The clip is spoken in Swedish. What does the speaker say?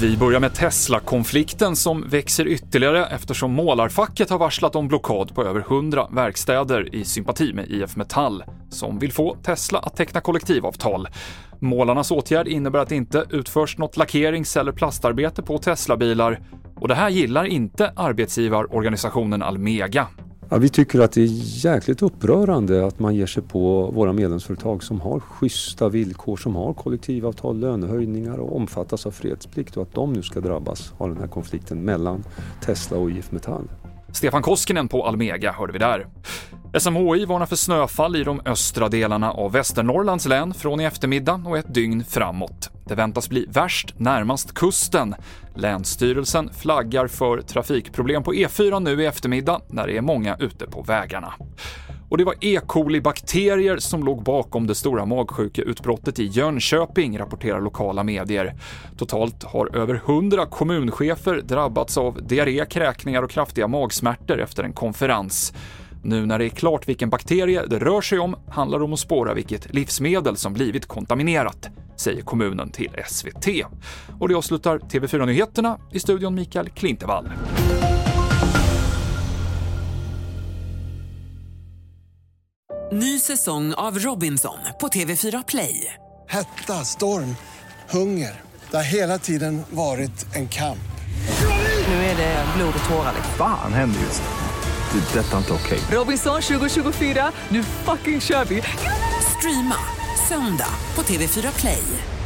Vi börjar med Tesla-konflikten som växer ytterligare eftersom målarfacket har varslat om blockad på över 100 verkstäder i sympati med IF Metall, som vill få Tesla att teckna kollektivavtal. Målarnas åtgärd innebär att det inte utförs något lackerings eller plastarbete på Tesla-bilar och det här gillar inte arbetsgivarorganisationen Almega. Ja, vi tycker att det är jäkligt upprörande att man ger sig på våra medlemsföretag som har schyssta villkor, som har kollektivavtal, lönehöjningar och omfattas av fredsplikt och att de nu ska drabbas av den här konflikten mellan Tesla och IF Metall. Stefan Koskinen på Almega hörde vi där. SMHI varnar för snöfall i de östra delarna av Västernorrlands län från i eftermiddag och ett dygn framåt. Det väntas bli värst närmast kusten. Länsstyrelsen flaggar för trafikproblem på E4 nu i eftermiddag när det är många ute på vägarna. Och det var E. coli-bakterier som låg bakom det stora magsjukeutbrottet i Jönköping, rapporterar lokala medier. Totalt har över 100 kommunchefer drabbats av diarré, kräkningar och kraftiga magsmärtor efter en konferens. Nu när det är klart vilken bakterie det rör sig om handlar det om att spåra vilket livsmedel som blivit kontaminerat, säger kommunen till SVT. Och det avslutar TV4-nyheterna i studion Mikael Klintevall. Ny säsong av Robinson på TV4 Play. Hetta, storm, hunger. Det har hela tiden varit en kamp. Nu är det blod och tårar. Fan händer just. Det. är Detta är inte okej. Robinson 2024, nu fucking kör vi! Streama söndag på TV4 Play.